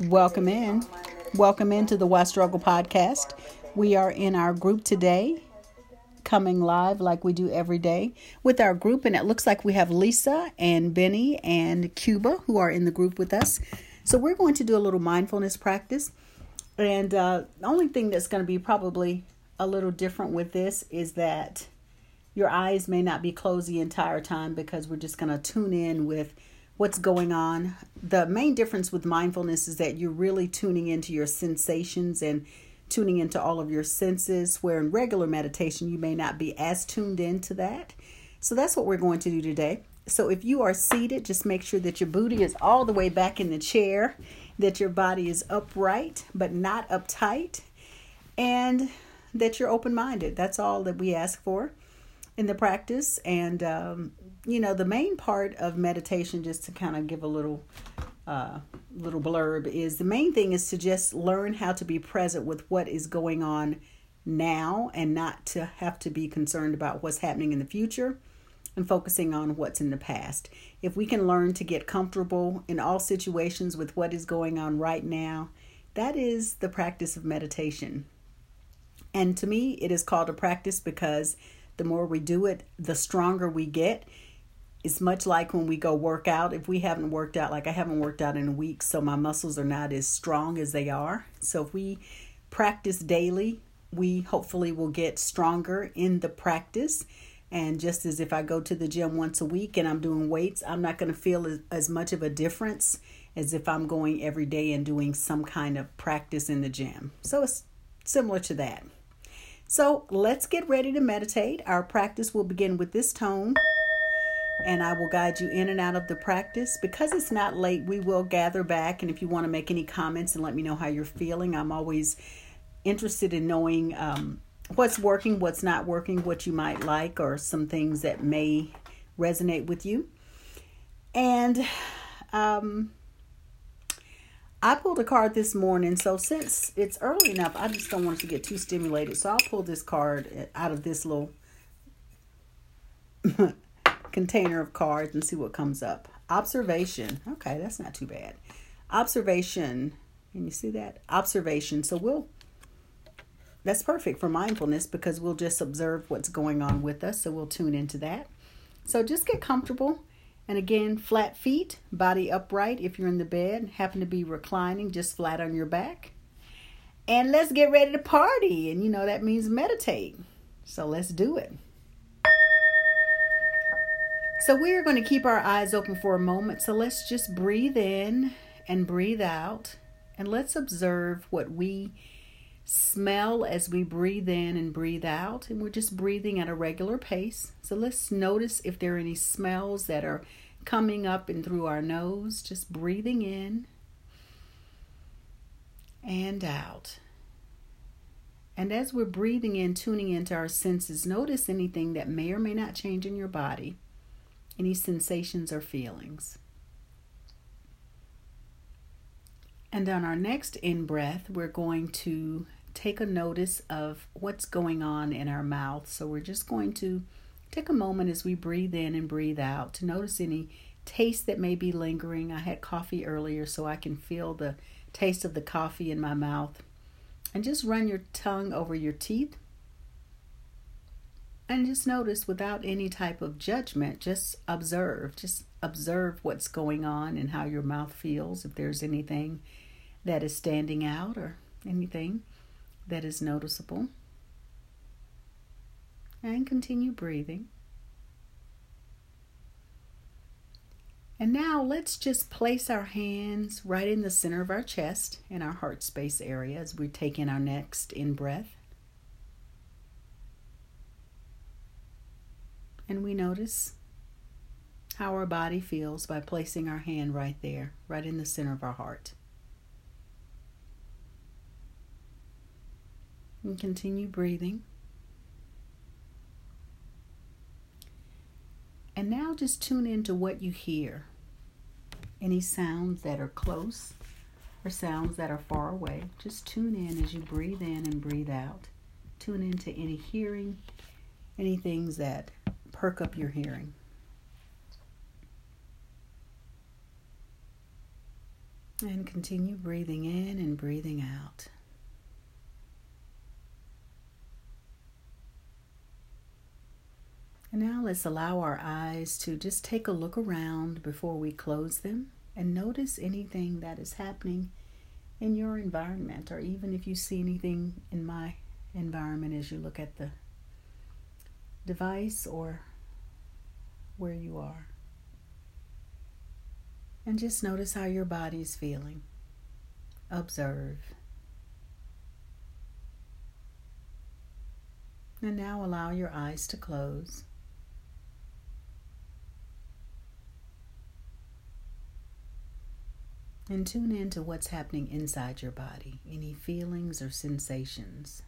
Welcome in. Welcome into the Why Struggle podcast. We are in our group today, coming live like we do every day with our group. And it looks like we have Lisa and Benny and Cuba who are in the group with us. So we're going to do a little mindfulness practice. And uh, the only thing that's going to be probably a little different with this is that your eyes may not be closed the entire time because we're just going to tune in with what's going on. The main difference with mindfulness is that you're really tuning into your sensations and tuning into all of your senses, where in regular meditation, you may not be as tuned into that. So that's what we're going to do today. So if you are seated, just make sure that your booty is all the way back in the chair, that your body is upright but not uptight, and that you're open minded. That's all that we ask for in the practice. And, um, you know, the main part of meditation, just to kind of give a little. Uh, little blurb is the main thing is to just learn how to be present with what is going on now and not to have to be concerned about what's happening in the future and focusing on what's in the past. If we can learn to get comfortable in all situations with what is going on right now, that is the practice of meditation. And to me, it is called a practice because the more we do it, the stronger we get. It's much like when we go work out. If we haven't worked out, like I haven't worked out in a week, so my muscles are not as strong as they are. So if we practice daily, we hopefully will get stronger in the practice. And just as if I go to the gym once a week and I'm doing weights, I'm not going to feel as, as much of a difference as if I'm going every day and doing some kind of practice in the gym. So it's similar to that. So let's get ready to meditate. Our practice will begin with this tone, and I will guide you in and out of the practice. Because it's not late, we will gather back. And if you want to make any comments and let me know how you're feeling, I'm always interested in knowing um, what's working, what's not working, what you might like, or some things that may resonate with you. And um, I pulled a card this morning, so since it's early enough, I just don't want to get too stimulated. So I'll pull this card out of this little container of cards and see what comes up. Observation. Okay, that's not too bad. Observation. Can you see that? Observation. So we'll that's perfect for mindfulness because we'll just observe what's going on with us. So we'll tune into that. So just get comfortable and again, flat feet, body upright if you're in the bed, happen to be reclining just flat on your back. And let's get ready to party. And you know, that means meditate. So let's do it. So we're going to keep our eyes open for a moment. So let's just breathe in and breathe out. And let's observe what we smell as we breathe in and breathe out. And we're just breathing at a regular pace. So let's notice if there are any smells that are coming up and through our nose, just breathing in and out. And as we're breathing in, tuning into our senses, notice anything that may or may not change in your body, any sensations or feelings. And on our next in breath, we're going to take a notice of what's going on in our mouth. So we're just going to take a moment as we breathe in and breathe out to notice any taste that may be lingering. I had coffee earlier, so I can feel the taste of the coffee in my mouth. And just run your tongue over your teeth. And just notice without any type of judgment, just observe. Just observe what's going on and how your mouth feels, if there's anything that is standing out or anything that is noticeable. And continue breathing. And now let's just place our hands right in the center of our chest in our heart space area as we take in our next in breath. And we notice how our body feels by placing our hand right there, right in the center of our heart. And continue breathing. And now just tune into what you hear. Any sounds that are close or sounds that are far away. Just tune in as you breathe in and breathe out. Tune into any hearing, any things that perk up your hearing. And continue breathing in and breathing out. And now let's allow our eyes to just take a look around before we close them and notice anything that is happening in your environment, or even if you see anything in my environment as you look at the device or where you are. And just notice how your body is feeling. Observe. And now allow your eyes to close. And tune in to what's happening inside your body, any feelings or sensations.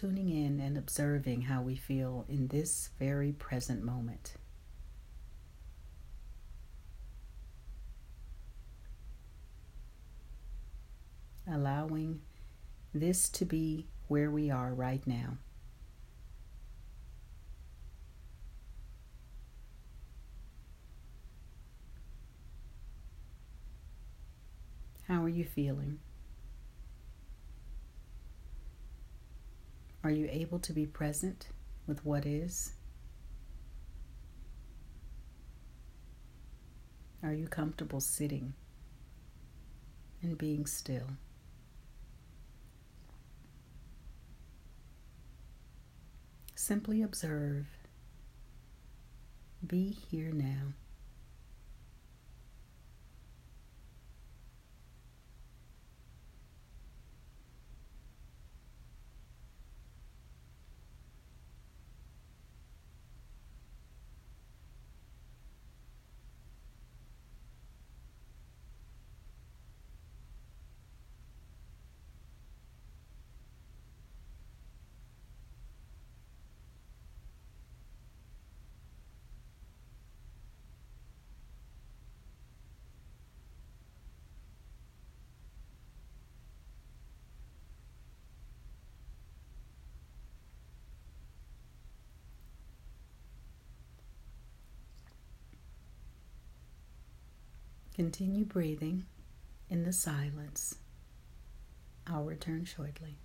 Tuning in and observing how we feel in this very present moment. Allowing this to be where we are right now. How are you feeling? Are you able to be present with what is? Are you comfortable sitting and being still? Simply observe. Be here now. Continue breathing in the silence. I'll return shortly.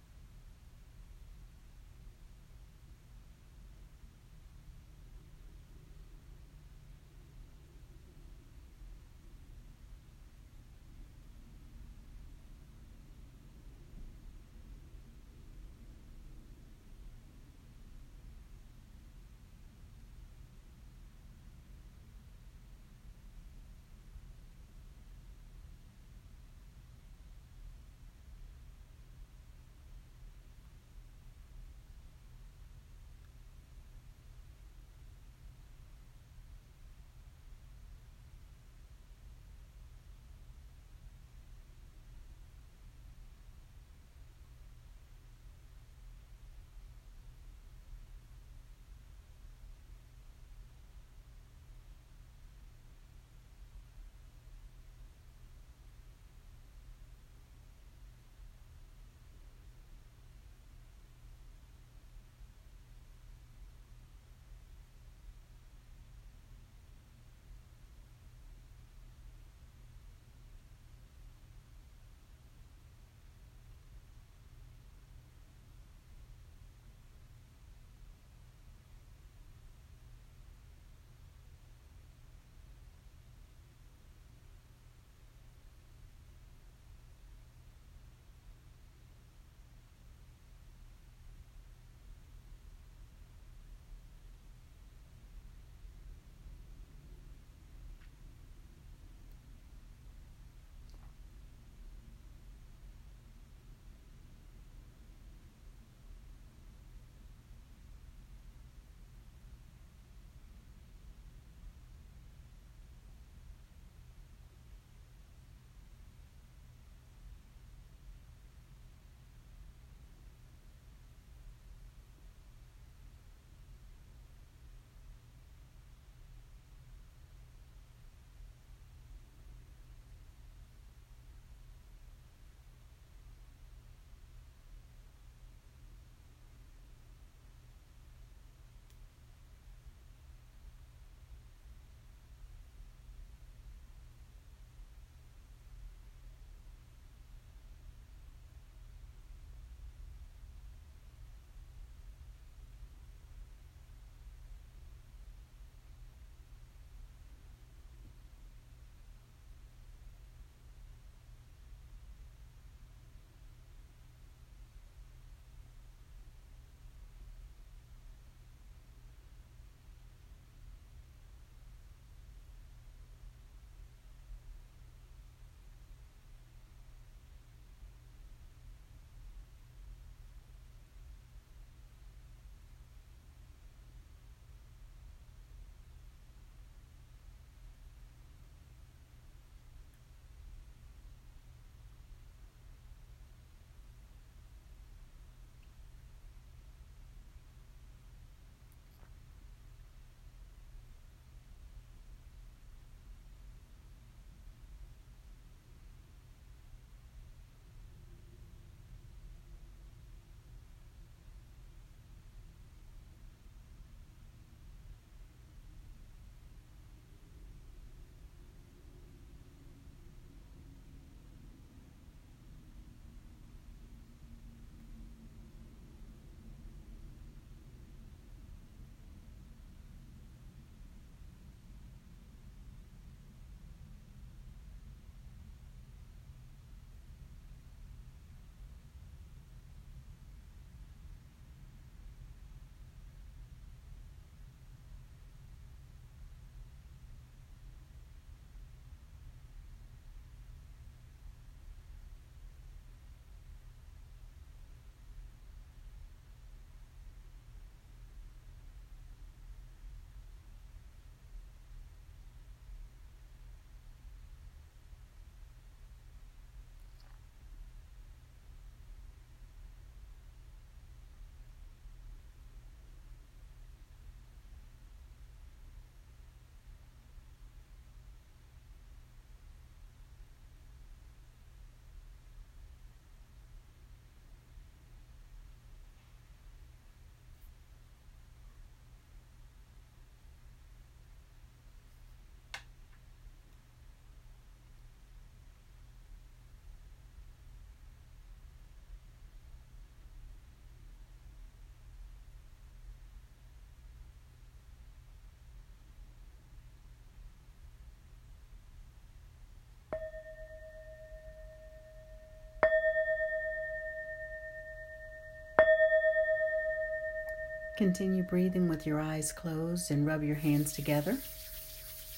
Continue breathing with your eyes closed and rub your hands together.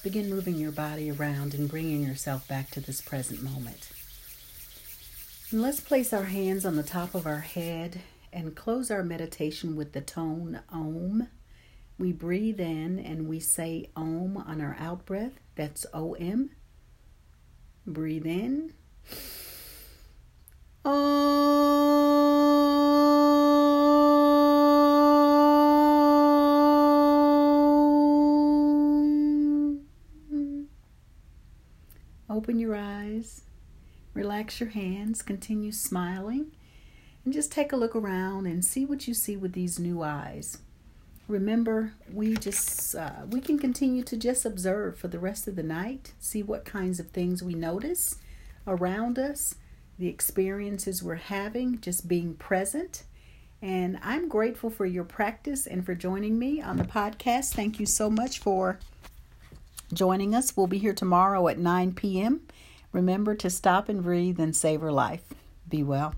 Begin moving your body around and bringing yourself back to this present moment. And let's place our hands on the top of our head and close our meditation with the tone Om. We breathe in and we say Om on our out breath. That's O M. Breathe in. Open your eyes, relax your hands, continue smiling, and just take a look around and see what you see with these new eyes. Remember, we just uh, we can continue to just observe for the rest of the night, see what kinds of things we notice around us, the experiences we're having, just being present. And I'm grateful for your practice and for joining me on the podcast. Thank you so much for joining us. We'll be here tomorrow at 9 p.m. Remember to stop and breathe and savor life. Be well.